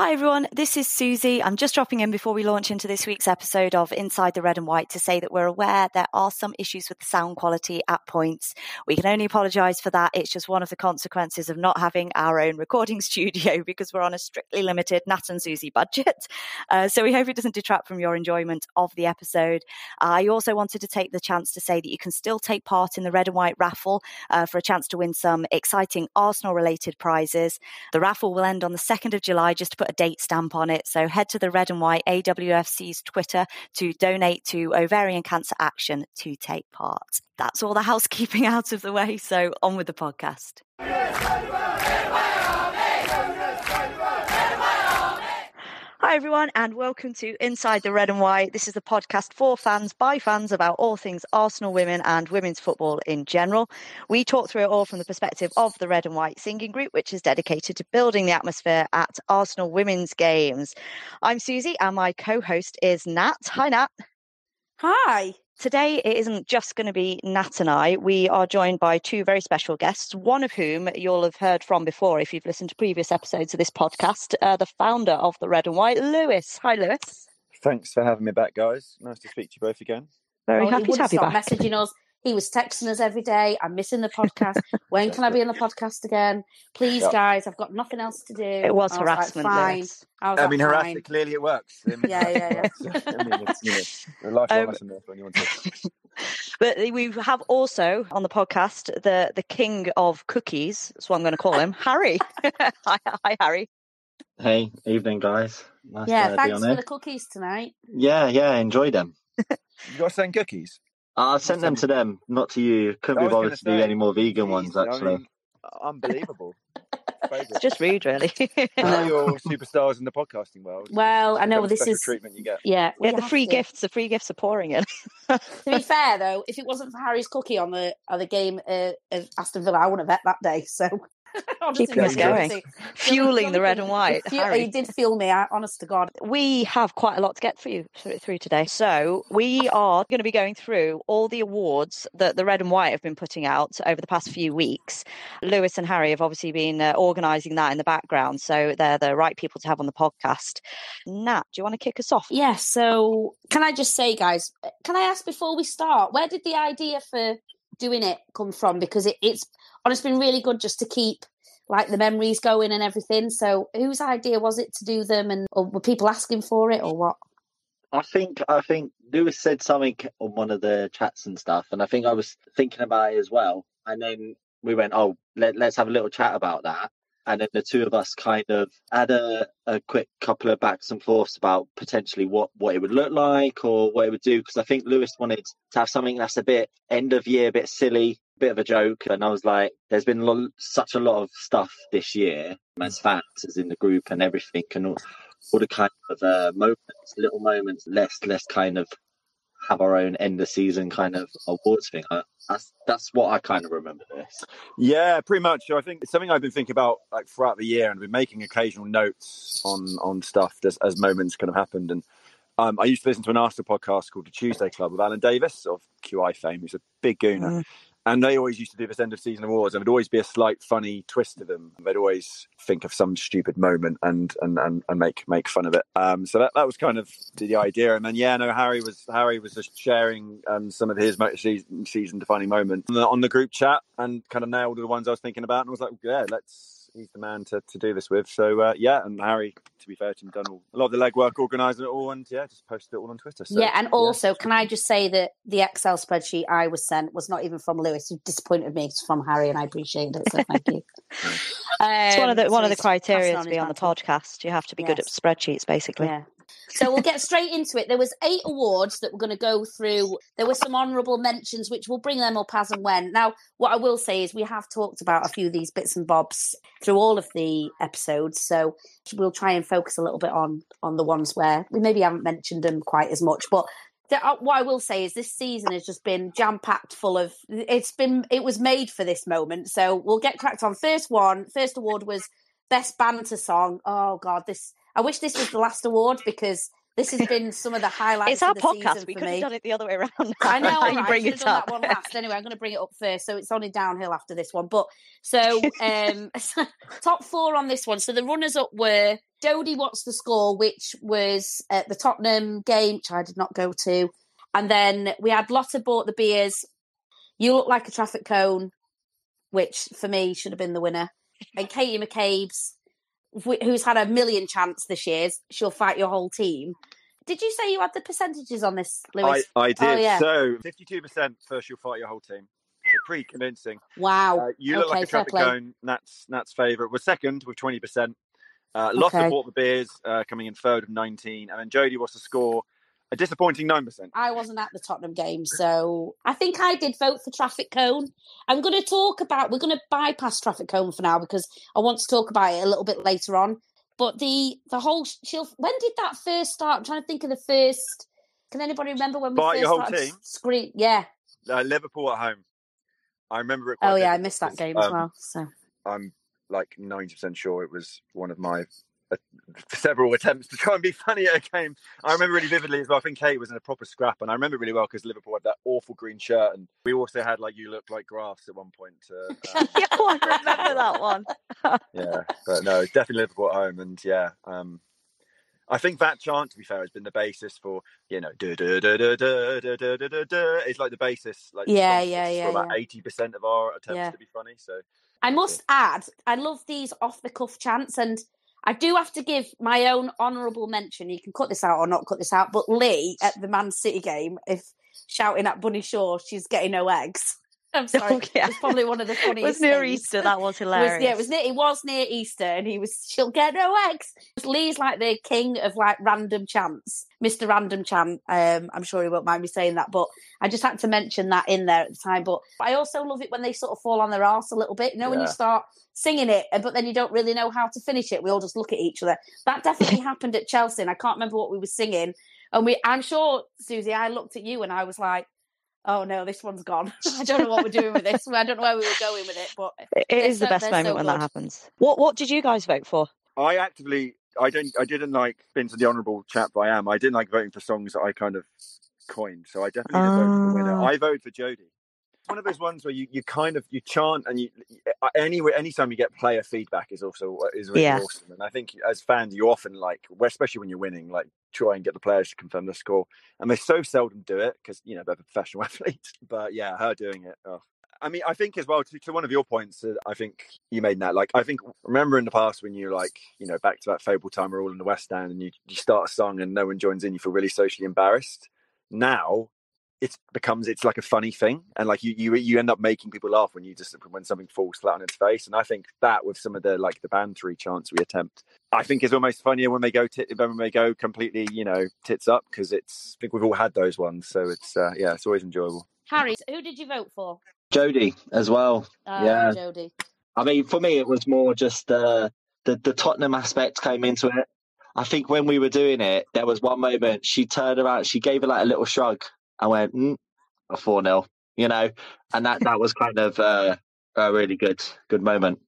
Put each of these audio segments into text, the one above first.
Hi everyone, this is Suzy. I'm just dropping in before we launch into this week's episode of Inside the Red and White to say that we're aware there are some issues with the sound quality at points. We can only apologise for that. It's just one of the consequences of not having our own recording studio because we're on a strictly limited Nat and Suzy budget. Uh, so we hope it doesn't detract from your enjoyment of the episode. I also wanted to take the chance to say that you can still take part in the Red and White raffle uh, for a chance to win some exciting Arsenal related prizes. The raffle will end on the 2nd of July, just to put a date stamp on it. So head to the Red and White AWFC's Twitter to donate to Ovarian Cancer Action to take part. That's all the housekeeping out of the way. So on with the podcast. Hi, everyone, and welcome to Inside the Red and White. This is the podcast for fans by fans about all things Arsenal women and women's football in general. We talk through it all from the perspective of the Red and White singing group, which is dedicated to building the atmosphere at Arsenal women's games. I'm Suzy, and my co host is Nat. Hi, Nat. Hi. Today, it isn't just going to be Nat and I. We are joined by two very special guests, one of whom you'll have heard from before if you've listened to previous episodes of this podcast, uh, the founder of the Red and White, Lewis. Hi, Lewis. Thanks for having me back, guys. Nice to speak to you both again. Very Oh, happy to wouldn't have you stop back. messaging us. He was texting us every day. I'm missing the podcast. when can I be on the podcast again? Please, Yep. guys, I've got nothing else to do. It was I like, harassment, fine. Lewis. I was I like, mean, fine. harassment, clearly it works. I mean, Yeah, yeah, I mean, it's, you know, lifelong Um, lesson for anyone to. But we have also on the podcast the the king of cookies. That's what I'm going to call him, Harry. hi, hi, Harry. Hey, evening, guys. Nice Yeah, to be thanks on for here. the cookies tonight. Yeah, yeah, enjoy them. You got to send cookies. I sent them to them, not to you. Couldn't I be was gonna bothered to do say, any more vegan Jeez, ones, I actually. mean, unbelievable. It's just rude, really. Now you're all superstars in the podcasting world. Well, I know What this special is- treatment you get. Yeah, yeah, you the have free to. gifts, the free gifts are pouring in. To be fair, though, if it wasn't for Harry's cookie on the on the game uh, of Aston Villa, I wouldn't have bet that day. So honestly, Keeping us going. Fueling the red and white. He, Harry. he did feel me. I, honest to God. We have quite a lot to get for you through, through today. So we are going to be going through all the awards that the Red and White have been putting out over the past few weeks. Lewis and Harry have obviously been uh, organising that in the background, so they're the right people to have on the podcast. Nat, do you want to kick us off? Yeah, so can I just say, guys, can I ask before we start, where did the idea for doing it come from? Because it, it's honestly it's been really good just to keep like the memories going and everything. So whose idea was it to do them and or were people asking for it or what? I think I think Lewis said something on one of the chats and stuff, and I think I was thinking about it as well. And then we went, "Oh, let, let's have a little chat about that." And then the two of us kind of had a, a quick couple of backs and forths about potentially what, what it would look like or what it would do. Because I think Lewis wanted to have something that's a bit end of year, a bit silly, bit of a joke. And I was like, there's been lo- such a lot of stuff this year as fans, as in the group and everything, and all, all the kind of uh, moments, little moments. Let's let's kind of have our own end of season kind of awards thing. I, that's that's what I kind of remember this. Yeah, pretty much. I think it's something I've been thinking about like throughout the year, and I've been making occasional notes on on stuff as, as moments kind of happened. And um, I used to listen to an Arsenal podcast called the Tuesday Club with Alan Davies of QI fame, who's a big gooner. Mm. And they always used to do this end of season awards, and there'd always be a slight funny twist to them. They'd always think of some stupid moment and and and, and make make fun of it. Um, so that, that was kind of the idea. And then yeah, no, Harry was Harry was just sharing um, some of his season, season defining moments on the, on the group chat, and kind of nailed the ones I was thinking about, and I was like, yeah, let's. He's the man to, to do this with. So uh, yeah, and Harry, to be fair to him, done all, a lot of the legwork, organising it all, and yeah, just posted it all on Twitter. So, yeah, and also, can I just say that the Excel spreadsheet I was sent was not even from Lewis. It disappointed me. It's from Harry, and I appreciate it. So thank you. It's one of the Um, one so of the criteria on to be on the mantle. podcast. You have to be good at spreadsheets, basically. Yeah. So we'll get straight into it. There was eight awards that we're going to go through. There were some honourable mentions, which we'll bring them up as and when. Now, what I will say is we have talked about a few of these bits and bobs through all of the episodes. So we'll try and focus a little bit on on the ones where we maybe haven't mentioned them quite as much. But uh, what I will say is this season has just been jam packed full of. It's been it was made for this moment. So we'll get cracked on. First one, first award was best banter song. Oh God, this. I wish this was the last award because this has been some of the highlights. It's our of the podcast. We could me. have done it the other way around. I know. How you bring I should it have done up. that one last. Anyway, I'm going to bring it up first, so it's only downhill after this one. But so, um, top four on this one. So the runners up were Jodie. What's the score? Which was at the Tottenham game, which I did not go to, and then we had Lotta bought the beers. You look like a traffic cone, which for me should have been the winner, and Katie McCabe's. Wh- Who's had a million chance this year? She'll fight your whole team. Did you say you had the percentages on this, I, Lewis? I did. Oh, yeah. So fifty-two percent first, you'll fight your whole team. So pretty convincing. Wow. Uh, you look okay, like a traffic cone. Nat's Nat's favourite was second with twenty percent. Uh, Lotta Okay. bought the beers, uh, coming in third of nineteen, and then Jodie was the score, a disappointing nine percent. I wasn't at the Tottenham game, so I think I did vote for Traffic Cone. I'm going to talk about. We're going to bypass Traffic Cone for now because I want to talk about it a little bit later on. But the the whole she'll. When did that first start? I'm trying to think of the first. Can anybody remember when we Fight first your whole started team? Screen. Yeah. Uh, Liverpool at home. I remember it. Quite Oh yeah, I missed that game as um, well. So I'm like ninety percent sure it was one of my several attempts to try and be funny at a game. I remember really vividly as well. I think Kate was in a proper scrap, and I remember really well because Liverpool had that awful green shirt, and we also had like you look like grass at one point. Uh, um, yeah, I remember that one. yeah, but no, definitely Liverpool at home, and yeah, um, I think that chant, to be fair, has been the basis for you know, duh, duh, duh, duh, duh, duh, duh, duh, duh, duh. it's like the basis, like the Yeah, yeah, for yeah, about yeah. eighty percent of our attempts Yeah. to be funny. So I must add, I love these off the cuff chants, and I do have to give my own honourable mention. You can cut this out or not cut this out, but Lee at the Man City game, if shouting at Bunny Shaw, she's getting no eggs. I'm sorry, Oh, yeah. it's probably one of the funniest. It was near things. Easter. That was It was- hilarious. yeah, it was near. It was near Easter, and he was. She'll get no eggs. Lee's like the king of like random chants, Mister Random Chant. Um, I'm sure he won't mind me saying that, but I just had to mention that in there at the time. But I also love it when they sort of fall on their arse a little bit. You know, when you start singing it, but then you don't really know how to finish it. We all just look at each other. That definitely happened at Chelsea. And I can't remember what we were singing, and we. I'm sure, Suzy, I looked at you and I was like. Oh no, this one's gone. I don't know what we're doing with this. I don't know where we were going with it, but it is they're the best moment so when that happens. What What did you guys vote for? I actively, I don't, I didn't like being to the honourable chap I am. I didn't like voting for songs that I kind of coined, so I definitely didn't vote for the winner. Ah. I voted for Jodie. It's one of those ones where you, you kind of you chant and you anyway anytime you get player feedback is also is really Yeah. awesome. And I think as fans you often like, especially when you're winning, like try and get the players to confirm the score, and they so seldom do it because you know they're professional athletes. But yeah, her doing it. Oh. I mean, I think as well to, to one of your points, uh, I think you made that. Like, I think remember in the past when you like, you know, back to that fable time, we're all in the West End, and you you start a song and no one joins in, you feel really socially embarrassed. Now it becomes it's like a funny thing, and like you you you end up making people laugh when you just when something falls flat on its face. And I think that with some of the like the band three chants we attempt, I think is almost funnier when they go tit when they go completely you know tits up because it's I think we've all had those ones, so it's uh, yeah, it's always enjoyable. Harry, who did you vote for? Jodie as well. Uh, Yeah. Jodie. I mean, for me, it was more just uh, the the Tottenham aspect came into it. I think when we were doing it, there was one moment she turned around, she gave it like a little shrug. I went, mm, a four 0 you know, and that that was kind of uh, a really good good moment.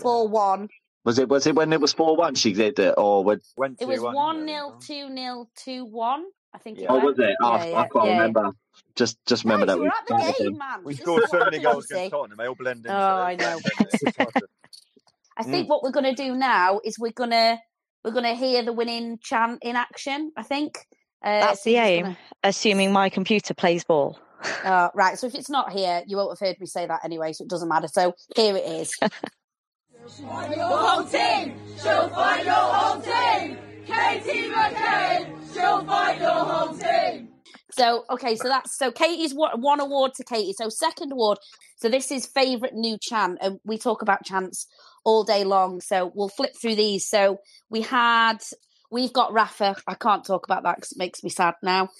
Four one. Was it was it when it was four one she did it, or when Went It was um, one 0 two 0 two one. I think. Yeah. it Oh, was. was it? Oh, Yeah, yeah, I can't yeah. remember. Just just remember Guys, that we're we at the started game, man. We This scored so many happens, goals see. against Tottenham. They all blend in. Oh, I know. I think what we're going to do now is we're going to we're going to hear the winning chant in action. I think uh, That's the aim, gonna- assuming my computer plays ball. Uh, right. So if it's not here, you won't have heard me say that anyway, so it doesn't matter. So here it is. Find your whole team. She'll find your whole team. Katie McCabe. She'll find your whole team. So okay, so that's so Katie's one award to Katie. So second award. So this is favorite new chant, and we talk about chants all day long. So we'll flip through these. So we had we've got Rafa. I can't talk about that because it makes me sad now.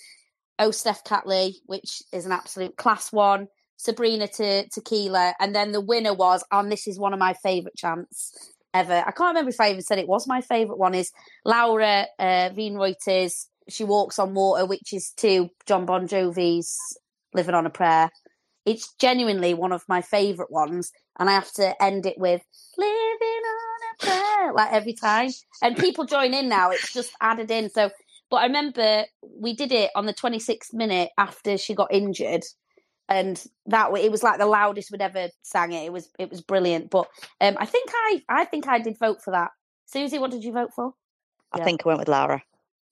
Oh, Steph Catley, which is an absolute class one. Sabrina to Tequila, and then the winner was, and this is one of my favorite chants ever. I can't remember if I even said it was my favorite one. Is Laura uh, Wienroither? She walks on water, which is to Jon Bon Jovi's "Living on a Prayer." It's genuinely one of my favorite ones, and I have to end it with "Living on a Prayer" like every time. And people join in now; it's just added in. So, but I remember we did it on the 26th minute after she got injured, and that way it was like the loudest we'd ever sang it. It was it was brilliant. But um, I think I I think I did vote for that. Suzy, what did you vote for? I Yeah. think I went with Laura.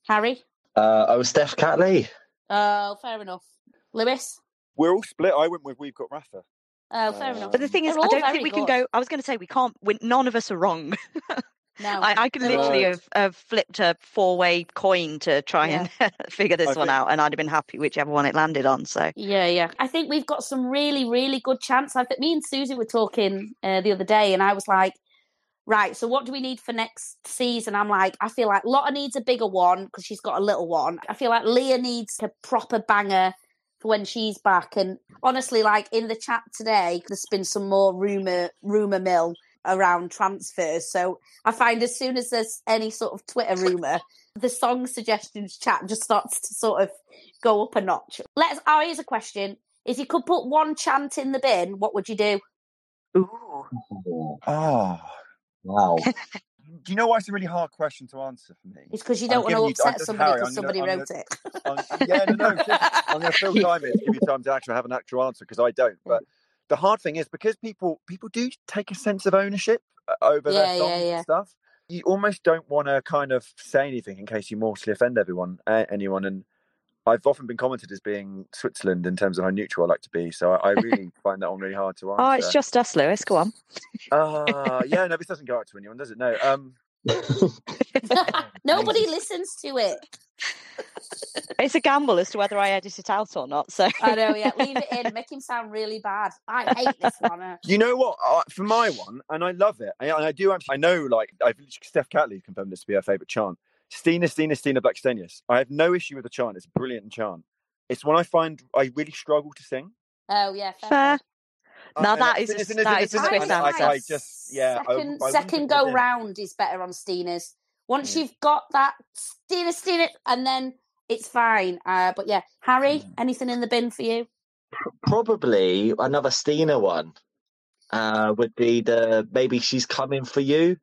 Harry. Uh, I was Steph Catley. Oh, fair enough. Lewis. We're all split. I went with We've Got Rafa. Oh, fair Uh, enough. But the thing is, They're I don't think we can go. I was going to say we can't. We, none of us are wrong. No, I, I could they're literally have, have flipped a four-way coin to try and figure this I one think- out, and I'd have been happy whichever one it landed on. So Yeah, yeah. I think we've got some really, really good chance. I think me and Suzy were talking uh, the other day, and I was like, right, so what do we need for next season? I'm like, I feel like Lotta needs a bigger one because she's got a little one. I feel like Leah needs a proper banger for when she's back. And honestly, like in the chat today, there's been some more rumor, rumor mill around transfers. So I find as soon as there's any sort of Twitter rumor, the song suggestions chat just starts to sort of go up a notch. Let's. Oh, here's a question: If you could put one chant in the bin, what would you do? Ooh. Oh, Wow. do you know why it's a really hard question to answer for me? It's because you I'm don't want to you- I'm upset just- somebody because I'm gonna- somebody I'm wrote it. Um, yeah, no, no. I'm going to fill time in to give you time to actually have an actual answer because I don't. But the hard thing is because people people do take a sense of ownership uh, over Yeah, their yeah, yeah. stuff. You almost don't want to kind of say anything in case you mortally offend everyone, uh, anyone. And I've often been commented as being Switzerland in terms of how neutral I like to be. So I, I really find that one really hard to answer. Oh, it's just us, Lewis. Go on. Ah, yeah, no, this doesn't go out to anyone, does it? No. Um, Nobody listens to it. It's a gamble as to whether I edit it out or not. So I know. Yeah, leave it in. Make him sound really bad. I hate this one. uh, You know what? Uh, for my one, and I love it, and I, and I do actually. I know, like, I've Steph Catley confirmed this to be her favorite chant. Stina, Stina, Stina Blackstenius. I have no issue with the chant. It's a brilliant chant. It's when I find I really struggle to sing. Oh yeah, fair. fair. Uh, Now that is that it's- is a- it's- it's- that it's- is a Swiss I- I, answer. I just, yeah. I- I Second, wouldn't second put go round is better on Stina's. Once Yeah. you've got that Stina, Stina, and then it's fine. Uh, but yeah, Harry, Mm. anything in the bin for you? Probably another Stina one uh, would be the maybe she's coming for you.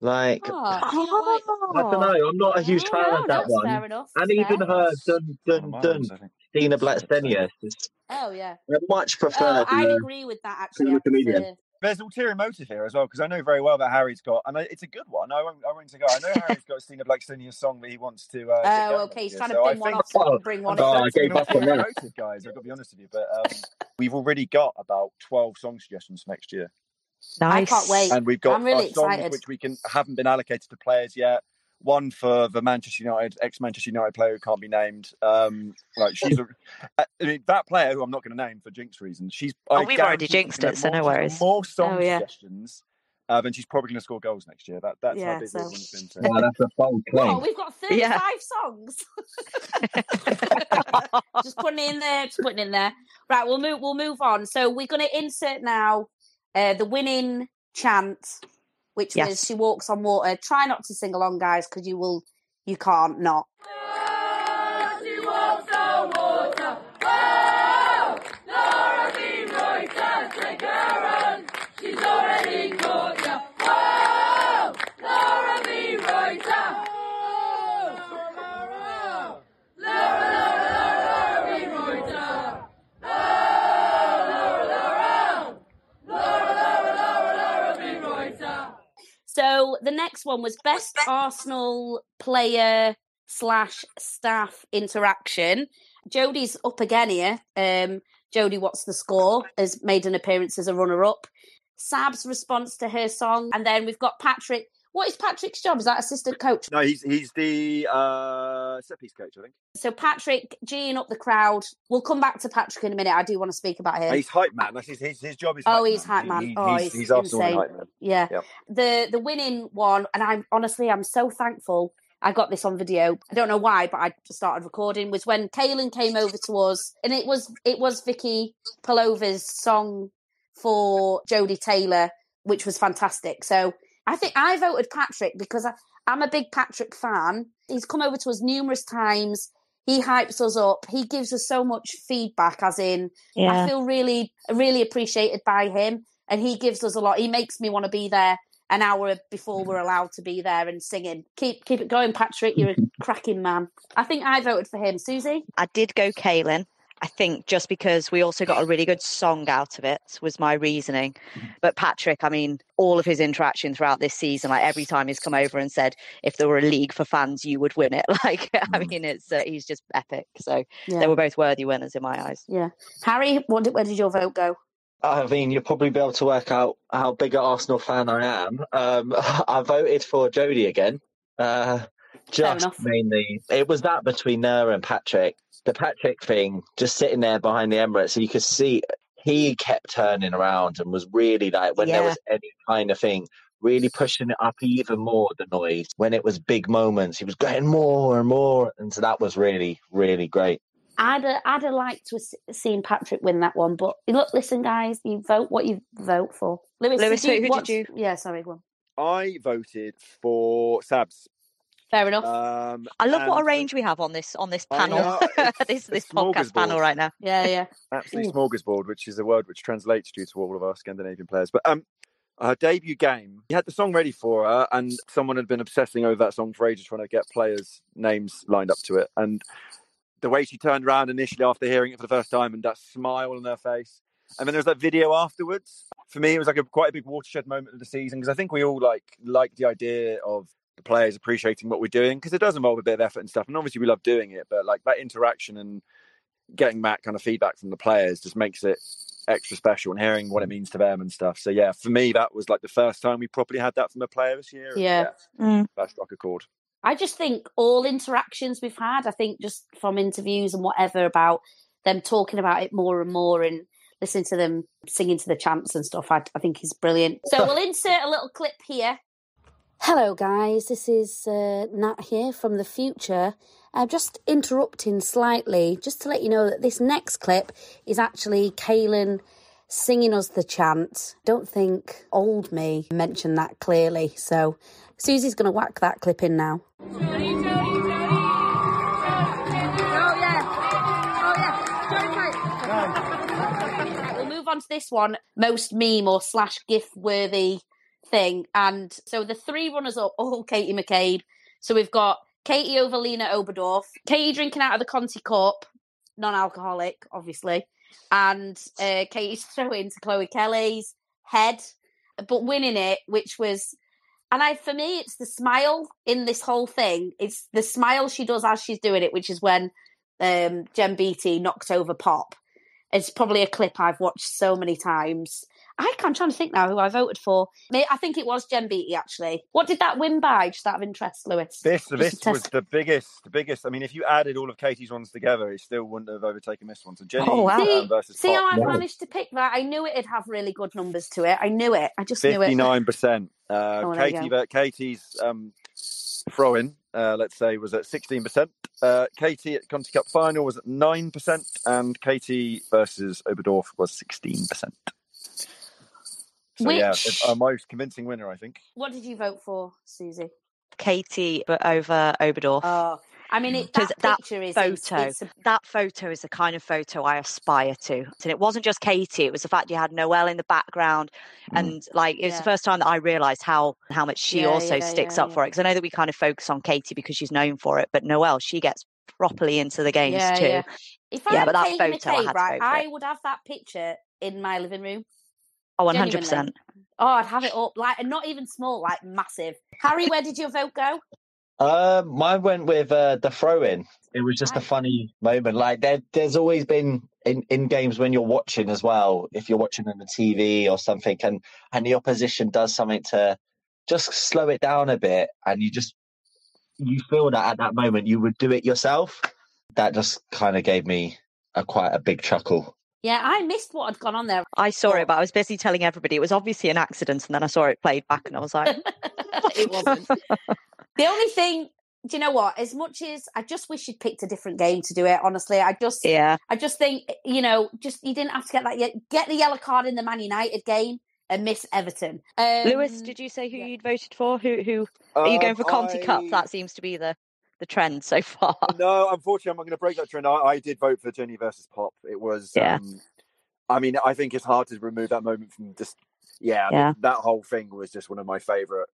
Like Oh, do you not like- I don't know. I'm not a huge Oh, fan no, of that one. enough. And Fair. even her dun dun One of dun mine, I. Stina Blackstenius. is- Oh yeah. I much prefer Oh, I agree with that actually. the I comedian. prefer- There's ulterior motive here as well because I know very well that Harry's got, and I, it's a good one. I won't, I won't say go. I know Harry's got a Stina Blackstenius song that he wants to. Uh, Oh, going okay. He's trying year. to So I one think- off so he can bring one oh, in. I gave up on ulterior that. motive, guys. I've got to be honest with you, but um, we've already got about 12 song suggestions for next year. I can't wait. and we've got I'm really songs excited. which we can haven't been allocated to players yet. One for the Manchester United ex Manchester United player who can't be named. Um, like she's a, I mean, that player who I'm not going to name for jinx reasons. She's Oh, I we've already jinxed it, so no worries. More song Oh, yeah. suggestions, uh, then she's probably going to score goals next year. That that's Yeah, how big so- this one's been. So. Oh, that's a bold What? claim. We've got 35 Yeah. songs. just putting it in there, just putting it in there. Right, we'll move we'll move on. So we're gonna insert now uh, the winning chant, which was She Walks on Water. Try not to sing along, guys, because you will you can't not. She walks on water. Whoa! Laura B. Reuters, take her run. She's already caught ya. Whoa! Laura Wienroither. Laura So the next one was best Arsenal player slash staff interaction. Jodie's up again here. Um, Jodie, what's the score? Has made an appearance as a runner up. Sab's response to her song, and then we've got Patrick. What is Patrick's job? Is that assistant coach? No, he's he's the uh, set piece coach, I think. So Patrick geeing up the crowd. We'll come back to Patrick in a minute. I do want to speak about him. He's hype man. That's his, his, his job is. Oh, hype he's hype man. He- oh, he's, he's, he's insane. hype man. Yeah. The the winning one, and I'm honestly I'm so thankful I got this on video. I don't know why, but I started recording. Was when Kaylin came over to us, and it was it was Vicky Palova's song for Jodie Taylor, which was fantastic. So I think I voted Patrick because I, I'm a big Patrick fan. He's come over to us numerous times. He hypes us up. He gives us so much feedback, as in Yeah. I feel really, really appreciated by him, and he gives us a lot. He makes me want to be there an hour before we're allowed to be there and singing. Keep keep it going, Patrick. You're a mm-hmm. cracking man. I think I voted for him. Suzy, I did go Kaylin. I think just because we also got a really good song out of it was my reasoning. But Patrick, I mean, all of his interaction throughout this season, like every time he's come over and said, if there were a league for fans, you would win it. Like, I mean, it's uh, he's just epic. So Yeah. they were both worthy winners in my eyes. yeah, Harry. What did, where did your vote go? I mean, you'll probably be able to work out how big an Arsenal fan I am. Um, I voted for Jodie again. Uh, just mainly, it was that between her and Patrick. The Patrick thing, just sitting there behind the Emirates, so you could see he kept turning around and was really like when there was any kind of thing, really pushing it up even more. The noise when it was big moments, he was getting more and more, and so that was really, really great. I'd I'd have liked to have seen Patrick win that one, but look, listen, guys, you vote what you vote for. Lewis, Lewis, did you, who- who did you- Yeah, sorry, go on. I voted for Sabs. Fair enough. Um, I love what a and- range we have on this on this panel, know, this this podcast panel right now. yeah, yeah. Absolutely smorgasbord, which is a word which translates due to all of our Scandinavian players. But um, her debut game, he had the song ready for her, and someone had been obsessing over that song for ages, trying to get players' names lined up to it. And the way she turned around initially after hearing it for the first time, and that smile on her face, and then there was that video afterwards. For me, it was like a quite a big watershed moment of the season because I think we all like like the idea of the players appreciating what we're doing because it does involve a bit of effort and stuff. And obviously, we love doing it, but like that interaction and getting that kind of feedback from the players just makes it extra special and hearing what it means to them and stuff. So yeah, for me that was like the first time we properly had that from a player this year. and Yeah. Mm. that struck a chord. I just think all interactions we've had, I think just from interviews and whatever about them talking about it more and more and listening to them singing to the chants and stuff, I, I think is brilliant. So we'll insert a little clip here. Hello, guys. This is uh, Nat here from the future. I'm just interrupting slightly just to let you know that this next clip is actually Kaylin singing us the chant. Don't think old me mentioned that clearly. So Suzy's going to whack that clip in now. Oh yeah. Oh yeah. We'll move on to this one, most meme or slash GIF worthy thing. And so the three runners up, all Katie McCabe. So we've got Katie over Lena Oberdorf, Katie drinking out of the Conti cup, non alcoholic, obviously, and uh, Katie's throwing to Chloe Kelly's head, but winning it, which was. And I, for me, it's the smile in this whole thing. It's the smile she does as she's doing it, which is when um, Jen Beattie knocked over Popp. It's probably a clip I've watched so many times. I can, I'm trying to think now who I voted for. I think it was Jen Beattie actually. What did that win by? Just out of interest, Lewis. This was the biggest, the biggest. I mean, if you added all of Katie's ones together, it still wouldn't have overtaken this one. So Jenny oh, wow. Um, see, um, versus see how I no. managed to pick that. I knew it'd have really good numbers to it. I knew it. I just 59%, knew it. Fifty nine percent. Uh, oh, Katie, Katie's um, throw in, uh, let's say, was at 16%. Uh, Katie at Conti Cup final was at 9%, and Katie versus Oberdorf was 16%. So Which... yeah, uh, most convincing winner, I think. What did you vote for, Suzy? Katie, but over Oberdorf. Oh. I mean, it, that, that photo, is, it's, it's a... that photo is the kind of photo I aspire to. And it wasn't just Katie; it was the fact you had Noelle in the background, mm. and like it was yeah. the first time that I realised how how much she yeah, also yeah, sticks up for it. Because I know that we kind of focus on Katie because she's known for it, but Noelle she gets properly into the games too. If I yeah, but that photo, McKay, I right, I would have that picture in my living room. Oh, 100%. Oh, I'd have it up like and not even small, like massive. Harry, where did your vote go? Uh, mine went with uh, the throw in. It was just a funny moment. Like there, there's always been in, in games when you're watching as well. If you're watching on the TV or something, and and the opposition does something to just slow it down a bit, and you just you feel that at that moment you would do it yourself. That just kind of gave me a quite a big chuckle. Yeah, I missed what had gone on there. I saw it, but I was busy telling everybody it was obviously an accident, and then I saw it played back, and I was like, it wasn't. the only thing, do you know what? As much as I just wish you'd picked a different game to do it. Honestly, I just, yeah, I just think you know, just you didn't have to get that yet. Get the yellow card in the Man United game and miss Everton. Um, Lewis, did you say who you'd voted for? Who who are you going Um, for Conti Cup? I- That seems to be the the trend so far. No, unfortunately, I'm not going to break that trend. I, I did vote for Jenny versus Popp. It was, Yeah. um, I mean, I think it's hard to remove that moment from just, yeah, Yeah. that whole thing was just one of my favourite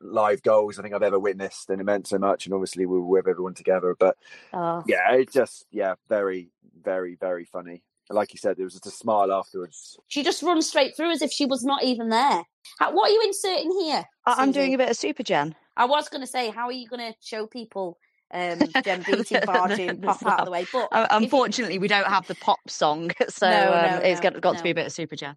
live goals I think I've ever witnessed, and it meant so much. And obviously, we were with everyone together, but Oh. yeah, it's just, yeah, very, very, very funny. Like you said, there was just a smile afterwards. She just runs straight through as if she was not even there. How, what are you inserting here? I- I'm doing a bit of Super Jen. I was going to say, how are you going to show people um, Jem beating Bargin, Popp out of the way? But Uh, if- unfortunately, we don't have the pop song, so No, um, no, it's no, got, got to be a bit of Super Jen.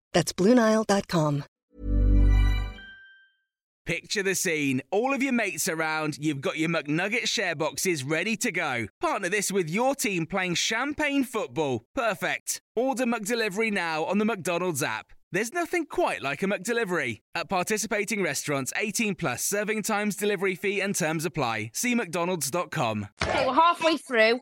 That's BlueNile.com. Picture the scene. All of your mates around, you've got your McNugget share boxes ready to go. Partner this with your team playing champagne football. Perfect. Order McDelivery now on the McDonald's app. There's nothing quite like a McDelivery. At participating restaurants, 18 plus serving times, delivery fee, and terms apply. See McDonald's.com. Okay, we're halfway through.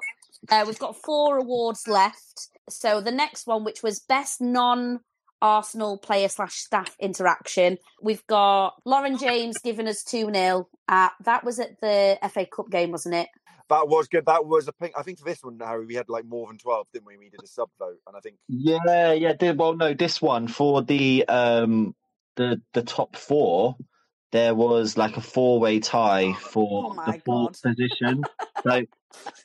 Uh, we've got four awards left. So the next one, which was best non Arsenal player slash staff interaction, we've got Lauren James giving us 2 0. Uh, that was at the FA Cup game, wasn't it? That was good. That was a thing. I think for this one, Harry, we had like more than 12, didn't we? We did a sub vote, and I think Yeah, yeah. Did well. No, this one for the um the the top four. There was like a four way tie for Oh the fourth position. so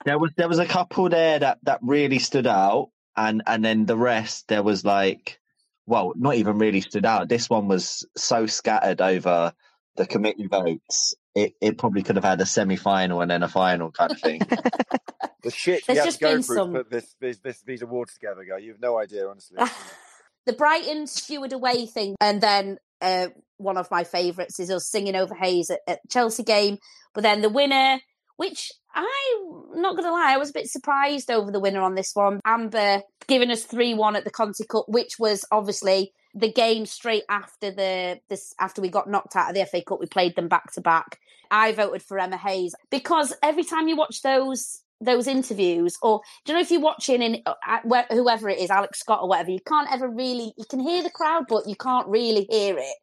there was there was a couple there that that really stood out, and and then the rest there was like, well, not even really stood out. This one was so scattered over the committee votes. It it probably could have had a semi final and then a final kind of thing. the shit There's we have just to go been through some- to put this, this, this, these awards together, guy. You have no idea, honestly. the Brighton steward away thing, and then uh, one of my favourites is us singing over Hayes at, at Chelsea game. But then the winner, which I'm not going to lie, I was a bit surprised over the winner on this one. Amber giving us three one at the Conti Cup, which was obviously the game straight after the this after we got knocked out of the FA Cup. We played them back to back. I voted for Emma Hayes because every time you watch those those interviews, or do you know if you're watching in uh, whoever it is, Alex Scott or whatever, you can't ever really you can hear the crowd, but you can't really hear it.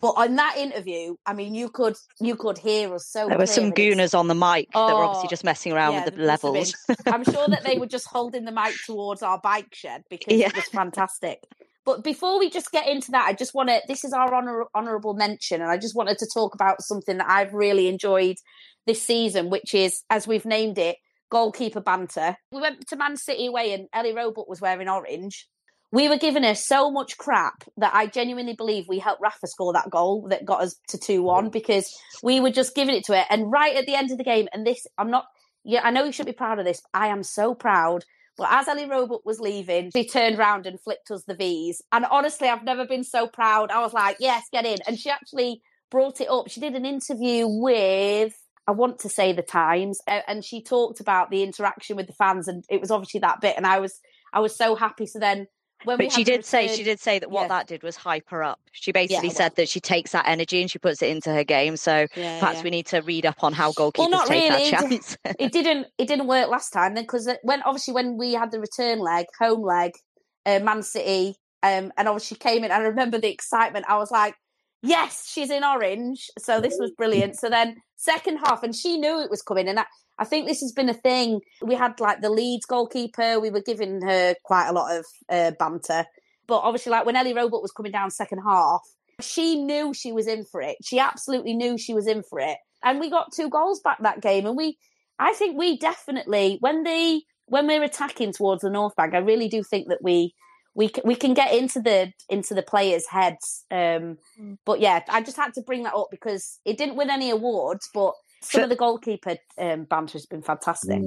But on that interview, I mean, you could you could hear us so. There were some clear, and it's- gooners on the mic that were obviously Oh, just messing around yeah, with the there must have levels. I'm sure that they were just holding the mic towards our bike shed because Yeah. it was fantastic. But before we just get into that, I just want to. This is our honor, honorable mention, and I just wanted to talk about something that I've really enjoyed this season, which is, as we've named it, goalkeeper banter. We went to Man City away, and Ellie Roebuck was wearing orange. We were giving her so much crap that I genuinely believe we helped Rafa score that goal that got us to 2 1 because we were just giving it to her. And right at the end of the game, and this, I'm not, yeah, I know you should be proud of this. But I am so proud. But as Ellie Roebuck was leaving, she turned round and flipped us the V's. And honestly, I've never been so proud. I was like, yes, get in. And she actually brought it up. She did an interview with, I want to say the Times, and she talked about the interaction with the fans, and it was obviously that bit. And I was, I was so happy. So then when But she did say she did say that what Yeah. that did was hype her up. She basically well- said that she takes that energy and she puts it into her game. So Yeah, perhaps yeah. we need to read up on how goalkeepers well, not take really. that It, chance. it didn't. It didn't work last time then because when obviously when we had the return leg, home leg, uh, Man City, um, and obviously she came in. I remember the excitement. I was like, "Yes, she's in orange." So this was brilliant. So then second half, and she knew it was coming, and I, I think this has been a thing. We had like the Leeds goalkeeper. We were giving her quite a lot of uh, banter, but obviously, like when Ellie Roebuck was coming down second half, she knew she was in for it. She absolutely knew she was in for it. And we got two goals back that game. And we, I think we definitely, when the, when we're attacking towards the North Bank, I really do think that we, we, c- we can get into the, into the players' heads. Um, but yeah, I just had to bring that up because it didn't win any awards, but some So- of the goalkeeper um, banter has been fantastic.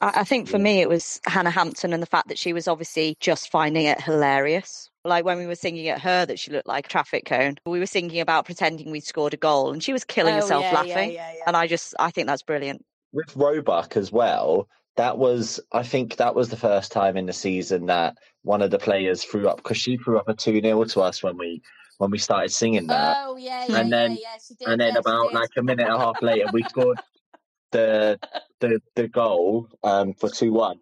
I, I think for me it was Hannah Hampton and the fact that she was obviously just finding it hilarious. Like when we were singing at her that she looked like a traffic cone. We were singing about pretending we'd scored a goal and she was killing Oh, herself yeah, yeah, laughing. yeah, yeah. And I just I think that's brilliant. with Roebuck as well, that was I think that was the first time in the season that one of the players threw up because she threw up a two 0 to us when we when we started singing that. Oh yeah, yeah, and then yeah, yeah, she did. and then about like a minute and a half later we scored the the the goal um for two one.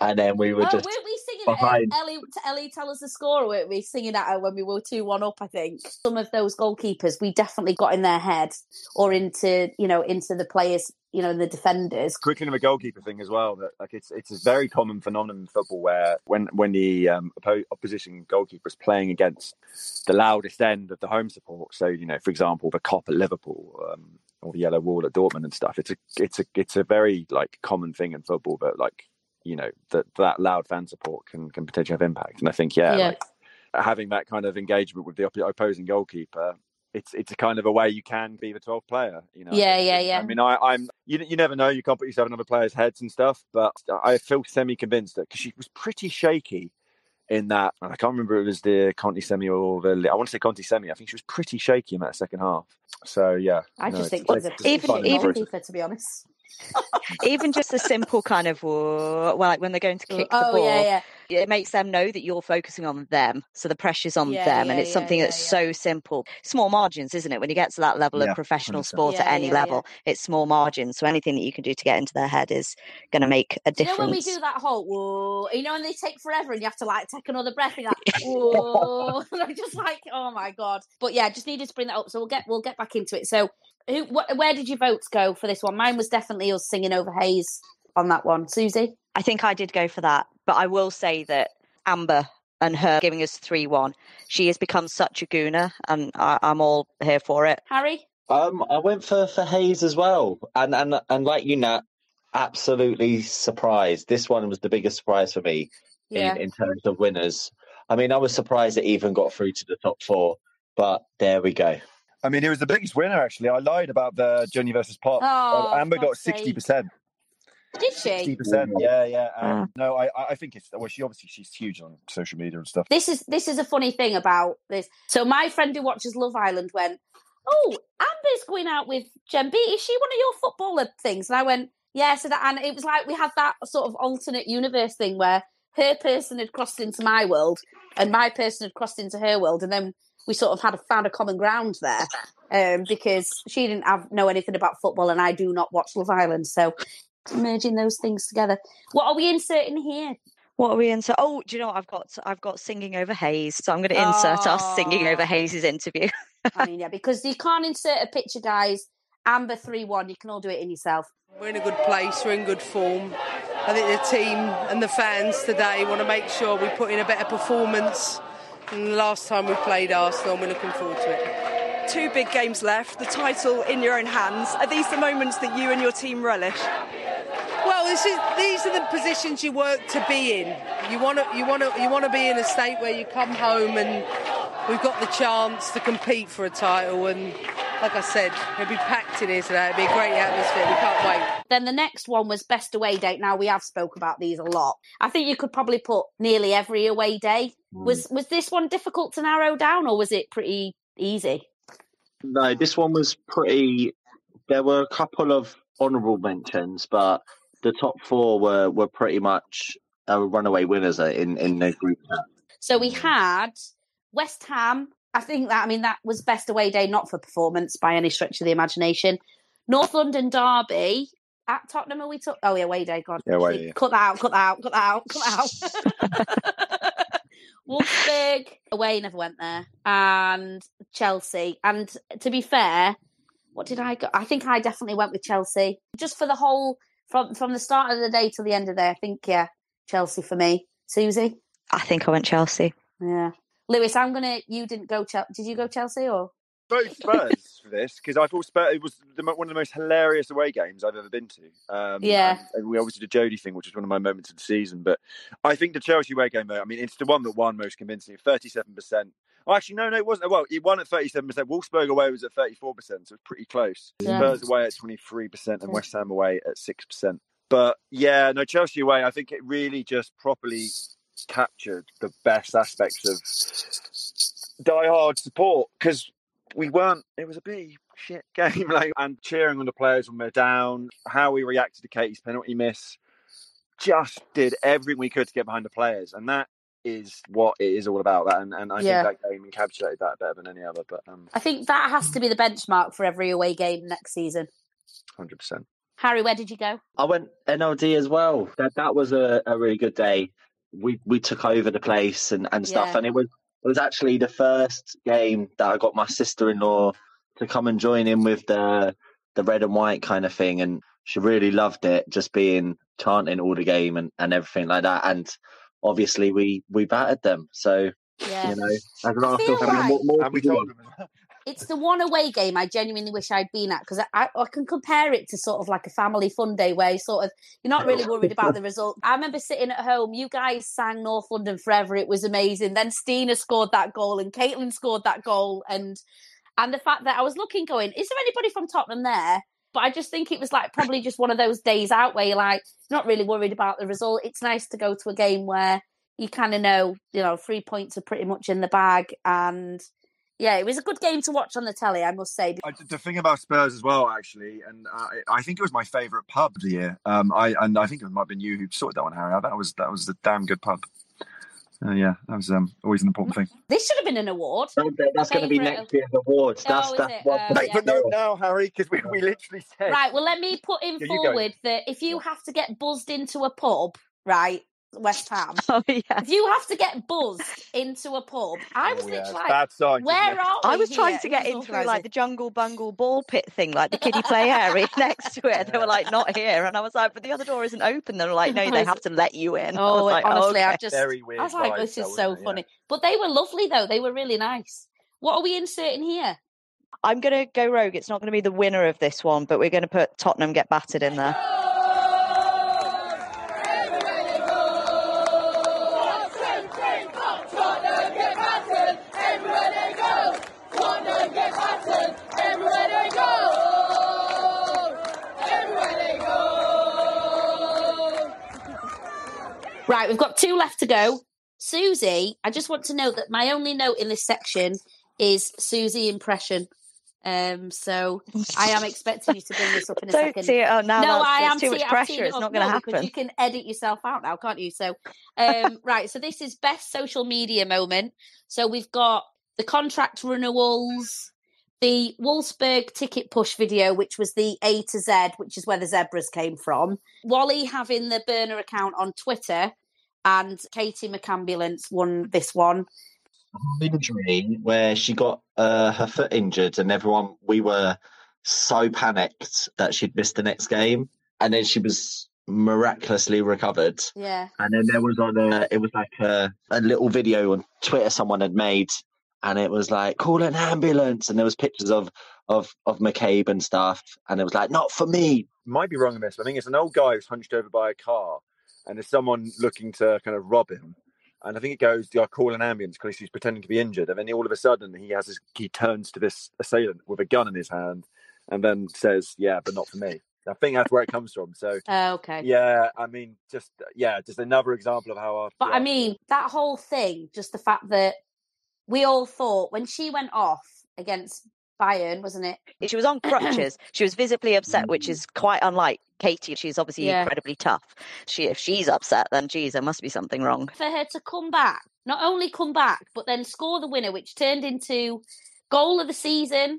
And then we were oh, just weren't we singing behind. at Ellie? To Ellie, tell us the score. Weren't we singing at her when we were two one up? I think some of those goalkeepers we definitely got in their head or into you know into the players, you know, the defenders. quickly on the goalkeeper thing as well. That like it's it's a very common phenomenon in football where when when the um, oppo- opposition goalkeeper is playing against the loudest end of the home support. So you know, for example, the Kop at Liverpool um, or the yellow wall at Dortmund and stuff. It's a it's a it's a very like common thing in football, but like you know that that loud fan support can can potentially have impact. And I think yeah, Yeah. like having that kind of engagement with the op- opposing goalkeeper. It's, it's a kind of a way you can be the 12th player, you know. Yeah, yeah, yeah. I mean, I, I'm you, you never know. You can't put yourself in other players' heads and stuff, but I feel semi convinced that because she was pretty shaky in that. and I can't remember if it was the Conti semi or the I want to say Conti semi. I think she was pretty shaky in that second half. So yeah, I no, just think it's- she's a it's even- even- for it. goalkeeper, to be honest. Even just a simple kind of well, like when they're going to kick the oh ball, yeah, yeah. it makes them know that you're focusing on them. So the pressure's on Yeah, them. yeah, and it's yeah, something yeah, that's yeah. so simple. Small margins, isn't it? When you get to that level Yeah, of professional 100%. sport at any yeah, yeah. level, it's small margins. So anything that you can do to get into their head is going to make a difference. you know when we do that whole whoa? You know and they take forever and you have to like take another breath and you're like whoa. and I'm just like, oh my god. But yeah, just needed to bring that up. So we'll get we'll get back into it. So who wh- where did your votes go for this one? Mine was definitely us singing over Hayes on that one. Suzy? I think I did go for that. But I will say that Amber and her giving us 3 1, she has become such a gooner. And I, I'm all here for it. Harry? Um, I went for for Hayes as well, and and and like you, Nat, absolutely surprised. This one was the biggest surprise for me Yeah. in, in terms of winners. I mean, I was surprised it even got through to the top four, but there we go. I mean, he was the biggest winner actually. I lied about the Johnny versus Popp. Oh, Uh, Amber got sixty percent. Did she? Sixty percent. Yeah, yeah. Um. No, I I think it's well. She obviously she's huge on social media and stuff. This is this is a funny thing about this. So my friend who watches Love Island went, "Oh, Amber's going out with Jen B. Is she one of your footballer things?" And I went, "Yeah." So that, and it was like we had that sort of alternate universe thing where her person had crossed into my world and my person had crossed into her world, and then we sort of had a, found a common ground there um, because she didn't have know anything about football and I do not watch Love Island. So merging those things together. What are we inserting here? What are we into? Oh, do you know what I've got? I've got singing over Hayes, so I'm going to insert us singing over Oh. Hayes's interview. I mean, yeah, because you can't insert a picture, guys. Amber 3 1, you can all do it in yourself. We're in a good place, we're in good form. I think the team and the fans today want to make sure we put in a better performance than the last time we played Arsenal, and we're looking forward to it. Two big games left, the title in your own hands. Are these the moments that you and your team relish? Well, this is, these are the positions you work to be in. You want to, you want to, you want to be in a state where you come home and we've got the chance to compete for a title. And like I said, it'll be packed in here today. It'll be a great atmosphere. We can't wait. Then the next one was best away date. Now we have spoke about these a lot. I think you could probably put nearly every away day. Was was this one difficult to narrow down, or was it pretty easy? No, this one was pretty. There were a couple of honourable mentions, but the top four were were pretty much uh, runaway winners uh, in in the group. So we had West Ham. I think that I mean that was best away day, not for performance by any stretch of the imagination. North London Derby at Tottenham. Are we took? Oh yeah, away day. God, Yeah, away day, cut that out. Cut that out. Cut that out. Cut that out. Wolfsburg away never went there, and Chelsea. And to be fair, what did I go? I think I definitely went with Chelsea just for the whole from from the start of the day till the end of the day. I think yeah, Chelsea for me. Suzy, I think I went Chelsea. yeah. Lewis, I'm gonna. You didn't go. Chel- Did you go Chelsea or? Both Spurs for this because I thought Spurs it was the, one of the most hilarious away games I've ever been to. Um, Yeah. and, and we obviously did Jodie thing, which was one of my moments of the season. But I think the Chelsea away game, though, I mean, it's the one that won most convincingly, thirty-seven percent. Oh, actually, no, no, it wasn't. Well, it won at thirty-seven percent. Wolfsburg away was at thirty-four percent, so it's pretty close. Yeah. Spurs away at twenty-three percent, and West Ham away at six percent. But yeah, no, Chelsea away. I think it really just properly captured the best aspects of die-hard support because we weren't. It was a pretty shit game, like and cheering on the players when they're down. How we reacted to Katie's penalty miss, just did everything we could to get behind the players, and that is what it is all about. That and, and I Yeah. think that game encapsulated that better than any other. But um, I think that has to be the benchmark for every away game next season. hundred percent. Harry, where did you go? I went NLD as well. That that was a, a really good day. We we took over the place and, and stuff, Yeah. and it was it was actually the first game that I got my sister in law to come and join in with the the red and white kind of thing, and she really loved it, just being chanting all the game and, and everything like that. And obviously we we battered them, so Yeah. you know, as an I Arsenal feel fan, like- more, more And we to do. told them. It's the one away game I genuinely wish I'd been at because I, I, can compare it to sort of like a family fun day where you sort of you're not really worried about the result. I remember sitting at home. You guys sang North London forever. It was amazing. Then Stina scored that goal and Caitlin scored that goal and and the fact that I was looking, going, is there anybody from Tottenham there? But I just think it was like probably just one of those days out where you're like not really worried about the result. It's nice to go to a game where you kind of know, you know, three points are pretty much in the bag and. Yeah, it was a good game to watch on the telly, I must say. I, the thing about Spurs as well, actually, and uh, I think it was my favourite pub of the year. Um, I and I think it might have been you who sorted that one, Harry. That was that was a damn good pub. Uh, yeah, that was um, always an important thing. This should have been an award. That- That's going to be next year's awards. That's Oh, is that's it? what. Oh, yeah. but no, now, Harry, because we, we literally said Right, well, let me put in Yeah, forward that if you have to get buzzed into a pub, right, West Ham, Oh yeah. if you have to get buzzed into a pub, I oh, was Oh, yeah, literally like, bad sign, where it? are we? I was trying to get was in through like the jungle bungle ball pit thing, like the kiddie play area next to it. They were like, not here. And I was like, but the other door isn't open. They were like, no, they have to let you in. I oh, was Oh, like, honestly, okay. I've just, Very weird I was like, this is so wasn't? Yeah. funny. But they were lovely, though. They were really nice. What are we inserting here? I'm going to go rogue. It's not going to be the winner of this one, but we're going to put Tottenham get battered in there. Tottenham get battered, everywhere they go. Tottenham get battered, everywhere they go. Everywhere they go. Right, we've got two left to go. Suzy, I just want to note that my only note in this section is Suzy impression. Um, so I am expecting you to bring this up in a Don't second. tee it now. no, that's, I am too much I'm pressure. It's not going to happen. You can edit yourself out now, can't you? So, um, right. So this is best social media moment. So we've got the contract renewals, the Wolfsburg ticket push video, which was the A to Z, which is where the zebras came from. Wally having the burner account on Twitter, and Katie McAmbulance won this one. injury where she got uh, her foot injured, and everyone we were so panicked that she'd missed the next game, and then she was miraculously recovered. Yeah. And then there was on a, it was like a, a little video on Twitter someone had made, and it was like call an ambulance, and there was pictures of of of McCabe and stuff, and it was like not for me. might be wrong on this, but I think it's an old guy who's hunched over by a car, and there's someone looking to kind of rob him. And I think it goes, "Do I call an ambulance?" Because he's pretending to be injured, and then all of a sudden he has his, he turns to this assailant with a gun in his hand, and then says, "Yeah, but not for me." I think that's where it comes from. So, Oh, okay. yeah, I mean, just yeah, just another example of how our. But I mean, that whole thing, just the fact that we all thought when she went off against Bayern, wasn't it? She was on crutches. she was visibly upset, which mm. is quite unlike Katie. She's obviously Yeah. incredibly tough. She, if she's upset, then geez, there must be something wrong. For her to come back, not only come back, but then score the winner, which turned into goal of the season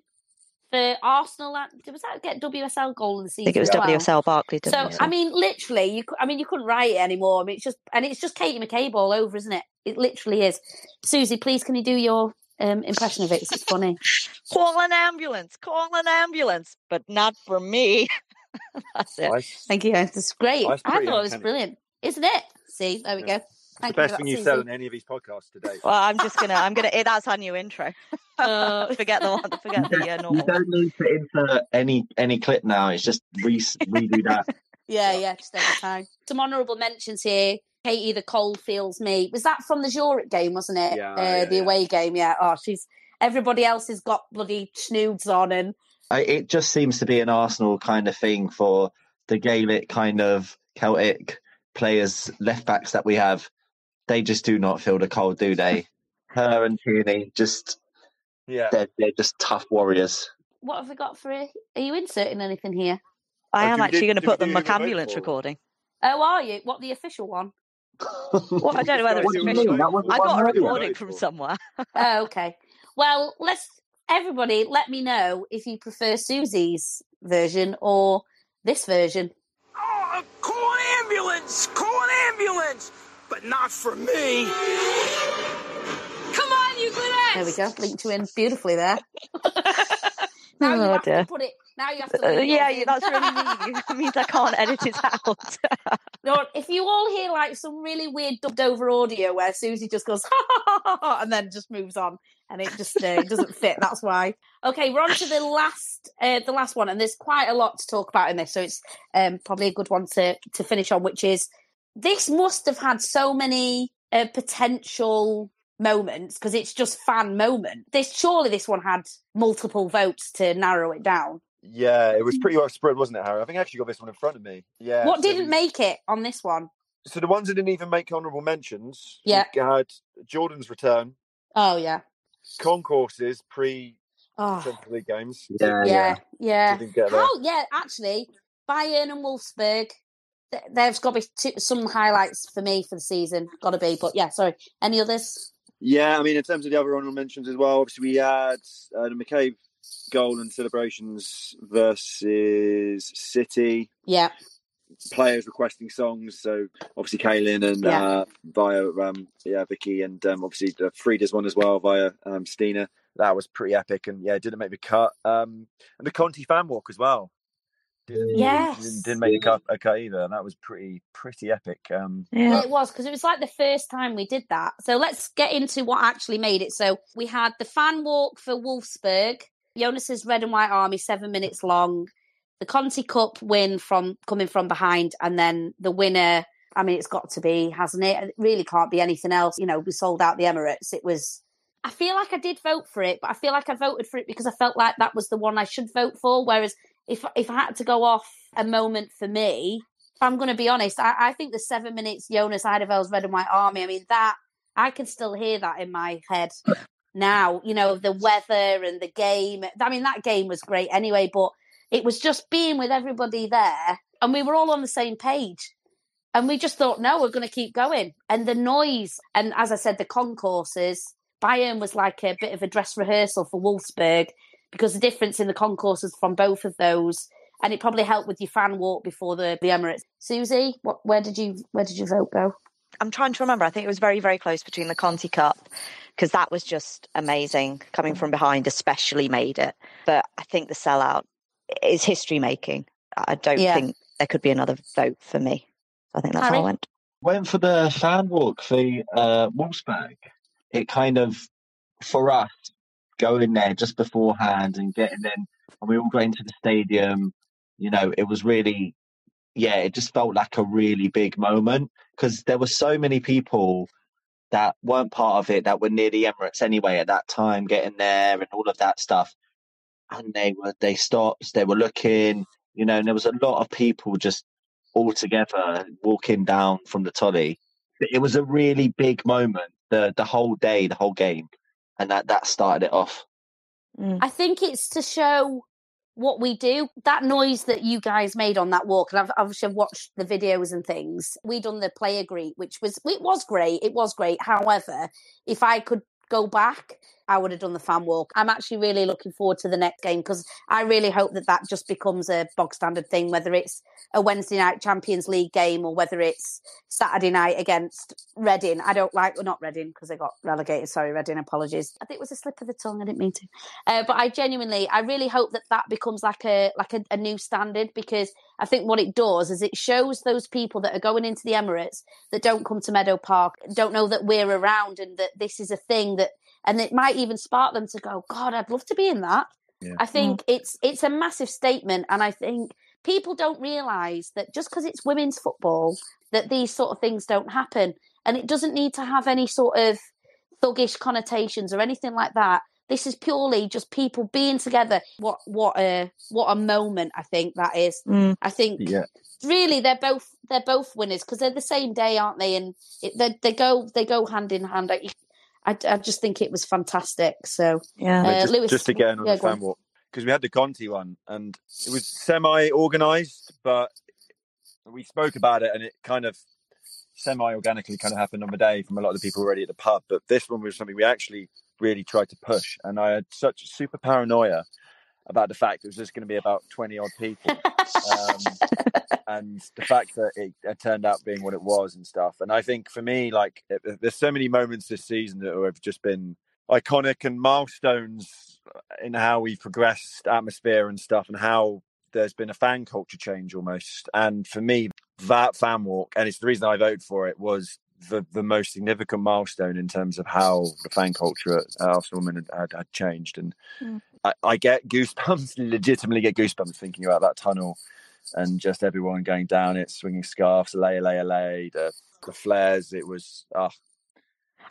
for Arsenal. and- Was that get WSL goal of the season? I season? think it was as well? WSL Barclay. So WSL. I mean, literally, you. I mean, you couldn't write it anymore. I mean, it's just and it's just Katie McCabe all over, isn't it? It literally is. Suzy, please, can you do your um, impression of it? It's funny. call an ambulance, call an ambulance, but not for me. That's it. Thank you. It's great. That's I pretty thought it was brilliant, isn't it? See, there we go. The Thank you best for thing you've said Suzy. on any of these podcasts today. Well, I'm just gonna, I'm gonna. That's our new intro. Uh, forget the one, forget the uh, You don't need to insert any any clip now. It's just re- redo that. Yeah, yeah, just every time. Some honourable mentions here. Katie, the cold feels me. Was that from the Zurich game, wasn't it? Yeah, uh, yeah, the yeah. away game. Yeah. Oh, she's. Everybody else has got bloody snoods on, and I, it just seems to be an Arsenal kind of thing for the Gaelic kind of Celtic players, left backs that we have. They just do not feel the cold, do they? Her and Tierney, just yeah, they're, they're just tough warriors. what have we got for? You? Are you inserting anything here? I Oh, am actually going to put the do the remote McAmbulance recording. Oh, are you? What the official one? Well, I don't know whether it's do you mean? official. That was the I got a recording from somewhere. oh, okay. Well, let's everybody let me know if you prefer Suzy's version or this version. Oh, call an ambulance! Call an ambulance! But not for me! Come on, you good ass! There we go. Linked you in beautifully there. now you Oh, have dear. to put it. Now you have to. Uh, link yeah, that's really mean. It means I can't edit it out. No, if you all hear like some really weird dubbed over audio where Suzy just goes ha ha ha ha, ha and then just moves on and it just uh, doesn't fit. That's why. Okay, we're on to the last uh, the last one, and there's quite a lot to talk about in this, so it's um, probably a good one to to finish on, which is this must have had so many uh, potential moments because it's just fan moment. This surely this one had multiple votes to narrow it down. Yeah, it was pretty well spread, wasn't it, Harry? I think I actually got this one in front of me. Yeah. what so didn't we- make it on this one? So the ones that didn't even make honourable mentions. Yeah. We had Jordan's return, Oh yeah. concourses pre Oh. Central League games. yeah, yeah. Didn't get there. How? Yeah, actually, Bayern and Wolfsburg. Th- There's got to be two, some highlights for me for the season. Got to be, but yeah. Sorry. Any others? Yeah, I mean, in terms of the other honourable mentions as well, obviously we had uh, the McCabe goal and celebrations versus City. Yeah. Players requesting songs, so obviously Caitlin and Yeah. uh, via um, yeah Vicky and um, obviously the Frida's one as well via um, Stina. That was pretty epic, and yeah, it didn't make the cut. Um, and the Conti fan walk as well. Didn't, Yes. didn't, didn't make the cut, a cut either, and that was pretty pretty epic. Um, Yeah, it was because it was like the first time we did that. So let's get into what actually made it. So we had the fan walk for Wolfsburg, Jonas's red and white army, seven minutes long. The Conti Cup win from coming from behind, and then the winner. I mean, it's got to be, hasn't it? It really can't be anything else. You know, we sold out the Emirates. It was. I feel like I did vote for it, but I feel like I voted for it because I felt like that was the one I should vote for. Whereas if if I had to go off a moment for me, if I'm going to be honest, I, I think the seven minutes Jonas Eidevall's Red and White Army, I mean, that I can still hear that in my head now. You know, the weather and the game. I mean, that game was great anyway, but it was just being with everybody there and we were all on the same page. And we just thought, no, we're going to keep going. And the noise, and as I said, the concourses, Bayern was like a bit of a dress rehearsal for Wolfsburg because the difference in the concourses from both of those and it probably helped with your fan walk before the, the Emirates. Suzy, what, where did you where did your vote go? I'm trying to remember. I think it was very, very close between the Conti Cup because that was just amazing. Coming from behind, especially made it. But I think the sellout is history making. I don't Yeah. think there could be another vote for me. I think that's how I went. Went for the fan walk for uh, Wolfsburg. It kind of, for us, going there just beforehand and getting in, and we all got into the stadium. You know, it was really, yeah, it just felt like a really big moment because there were so many people that weren't part of it that were near the Emirates anyway at that time, getting there and all of that stuff. And they were, they stopped, they were looking, you know, and there was a lot of people just all together walking down from the tolly. It was a really big moment, the the whole day, the whole game, and that that started it off. Mm. I think it's to show what we do. That noise that you guys made on that walk, and I've obviously watched the videos and things. We done the player greet, which was it was great. It was great. However, if I could go back, I would have done the fan walk. I'm actually really looking forward to the next game because I really hope that that just becomes a bog standard thing, whether it's a Wednesday night Champions League game or whether it's Saturday night against Reading. I don't like, well, not Reading because they got relegated. Sorry, Reading. Apologies. I think it was a slip of the tongue. I didn't mean to. Uh, but I genuinely, I really hope that that becomes like a like a, a new standard because I think what it does is it shows those people that are going into the Emirates that don't come to Meadow Park, don't know that we're around and that this is a thing that, and it might even spark them to go, God, I'd love to be in that. Yeah. I think it's it's a massive statement, and I think people don't realise that just because it's women's football, that these sort of things don't happen, and it doesn't need to have any sort of thuggish connotations or anything like that. This is purely just people being together. What what a what a moment! I think that is. Mm. I think Yeah. really they're both they're both winners because they're the same day, aren't they? And it, they they go they go hand in hand. I, I, I just think it was fantastic. So Yeah. Uh, just, Lewis, just again on yeah, the go fan walk because we had the Conti one and it was semi-organized, but we spoke about it and it kind of semi-organically kind of happened on the day from a lot of the people already at the pub. But this one was something we actually really tried to push, and I had such super paranoia about the fact it was just going to be about twenty odd people. um, and the fact that it, it turned out being what it was and stuff. And I think for me, like, it, there's so many moments this season that have just been iconic and milestones in how we've progressed atmosphere and stuff, and how there's been a fan culture change almost. And for me, that fan walk, and it's the reason I voted for it, was the, the most significant milestone in terms of how the fan culture at Arsenal Women had, had, changed. And Mm. I, I get goosebumps, legitimately get goosebumps thinking about that tunnel and just everyone going down it, swinging scarves, lay, lay, lay, the, the flares. It was, ah,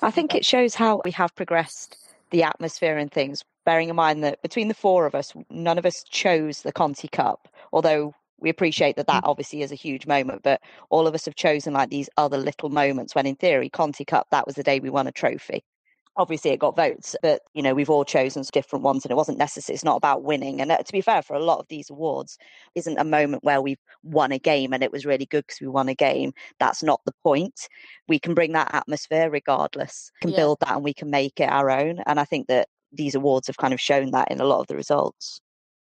I think it shows how we have progressed the atmosphere and things, bearing in mind that between the four of us, none of us chose the Conti Cup, although we appreciate that that obviously is a huge moment, but all of us have chosen like these other little moments when in theory, Conti Cup, that was the day we won a trophy. Obviously, it got votes, but you know we've all chosen different ones, and it wasn't necessary. It's not about winning. And uh, to be fair, for a lot of these awards, isn't a moment where we've won a game and it was really good because we won a game. That's not the point. We can bring that atmosphere regardless. Can Yeah. build that, and we can make it our own. And I think that these awards have kind of shown that in a lot of the results.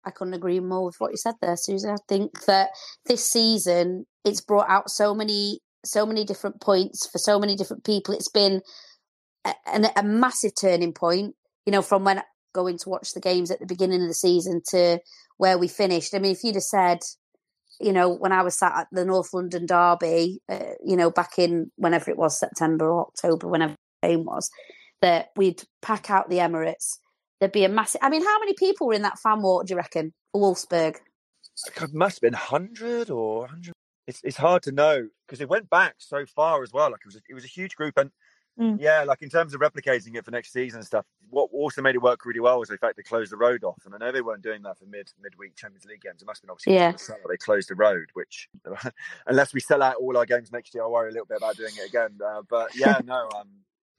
I couldn't agree more with what you said there, Susan. I think that this season it's brought out so many so many different points for so many different people. It's been a, a, a massive turning point, you know, from when going to watch the games at the beginning of the season to where we finished. I mean, if you'd have said, you know, when I was sat at the North London Derby, uh, you know, back in whenever it was September or October, whenever the game was, that we'd pack out the Emirates. There'd be a massive. I mean, how many people were in that fan walk? Do you reckon? For Wolfsburg. it must have been 100 or 100. It's, it's hard to know because it went back so far as well. Like it was, a, it was a huge group. And Mm. yeah, like in terms of replicating it for next season and stuff, what also made it work really well was the fact they closed the road off. And I know they weren't doing that for mid midweek Champions League games. It must have been obviously Yeah. summer, they closed the road, which unless we sell out all our games next year, I worry a little bit about doing it again. Uh, but yeah, no, um,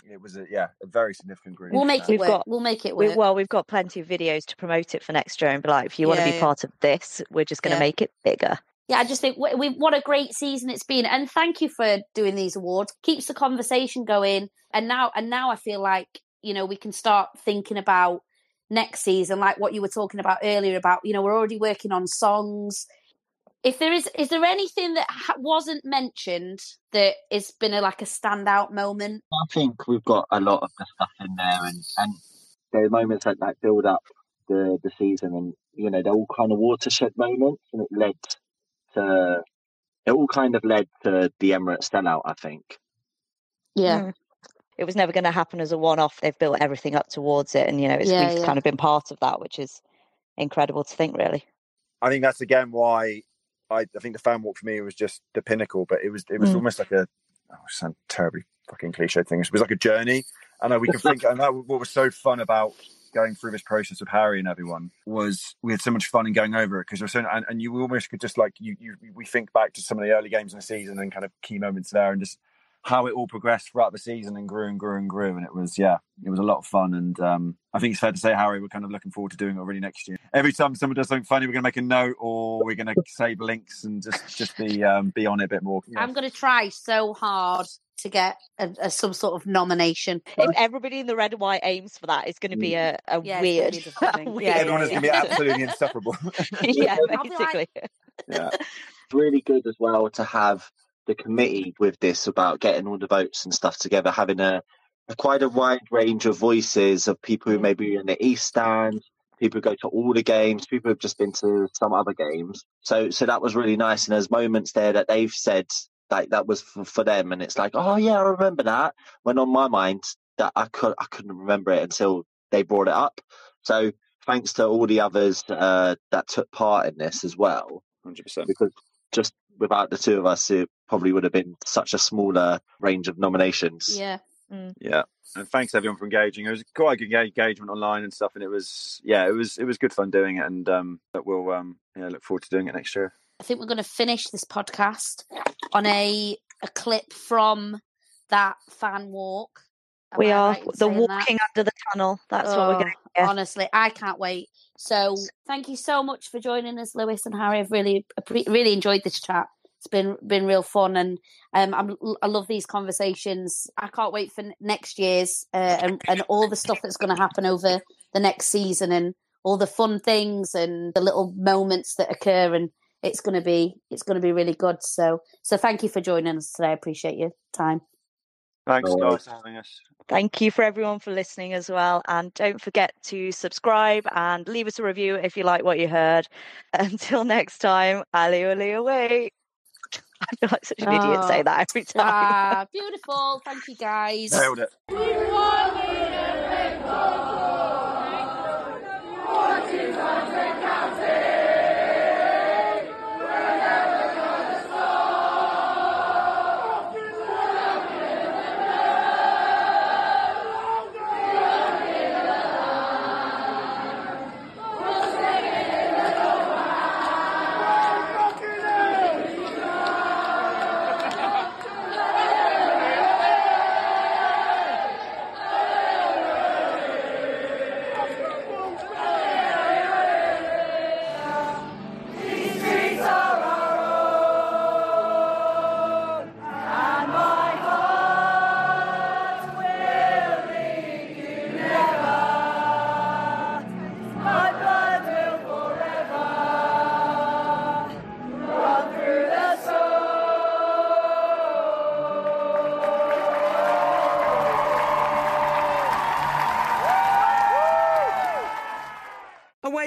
it was a, yeah a very significant group. We'll make it We've work. got- we'll make it We, work. well, we've got plenty of videos to promote it for next year and be like, if you want to be yeah. part of this, we're just going to Yeah. make it bigger. yeah, I just think we, we what a great season it's been, and thank you for doing these awards. Keeps the conversation going, and now and now I feel like you know we can start thinking about next season, like what you were talking about earlier. About you know we're already working on songs. If there is, is there anything that ha- wasn't mentioned that has been a, like a standout moment? I think we've got a lot of the stuff in there, and and there are moments like that build up the the season, and you know they're all kind of watershed moments, and it led to it all kind of led to the Emirates sellout. I think. Yeah, Mm. It was never going to happen as a one off. They've built everything up towards it. And, you know, it's, Yeah, we've yeah. kind of been part of that, which is incredible to think, really. I think that's again why I, I think the fan walk for me was just the pinnacle, but it was it was Mm. almost like a oh, sound terribly fucking cliche thing. It was like a journey, and uh, we can think, and that what was so fun about going through this process with Harry and everyone was we had so much fun in going over it because so and, and you almost could just like you you we think back to some of the early games in the season and kind of key moments there and just how it all progressed throughout the season and grew and grew and grew. And it was, yeah, it was a lot of fun. And um, I think it's fair to say, Harry, we're kind of looking forward to doing it already next year. Every time someone does something funny, we're going to make a note or we're going to save links and just just be um, be on it a bit more. I'm going to try so hard to get a, a, some sort of nomination. If everybody in the red and white aims for that, it's going to be a, a Yeah, weird. it's be disgusting. weird- Yeah, Everyone is going to be absolutely insufferable. yeah, I'll like- basically. yeah. It's really good as well to have the committee with this about getting all the votes and stuff together, having a, a quite a wide range of voices of people who maybe are in the East Stand, people who go to all the games, people who've just been to some other games. So so that was really nice. And there's moments there that they've said like that was for, for them and it's like, oh yeah, I remember that. When on my mind that I could I couldn't remember it until they brought it up. So thanks to all the others uh, that took part in this as well. 100%. Because just without the two of us, it probably would have been such a smaller range of nominations. Yeah. Yeah, and thanks everyone for engaging. It was quite a good engagement online and stuff, and it was yeah, it was it was good fun doing it, and um, but we'll um, yeah, look forward to doing it next year. I think we're going to finish this podcast on a a clip from that fan walk. Am We I are right the saying that? walking under the tunnel. That's what we're going Oh, to Honestly, I can't wait. So, thank you so much for joining us, Lewis and Harry. I've really, really enjoyed this chat. It's been been real fun, and um, I'm, I love these conversations. I can't wait for next year's uh, and and all the stuff that's going to happen over the next season, and all the fun things and the little moments that occur, and it's going to be it's going to be really good. So, so thank you for joining us today. I appreciate your time. Thanks, guys, for having us. Thank you for everyone for listening as well. And don't forget to subscribe and leave us a review if you like what you heard. Until next time, Ali Ali away. I feel like such an idiot saying that every time. Ah, beautiful. Thank you, guys. Nailed it.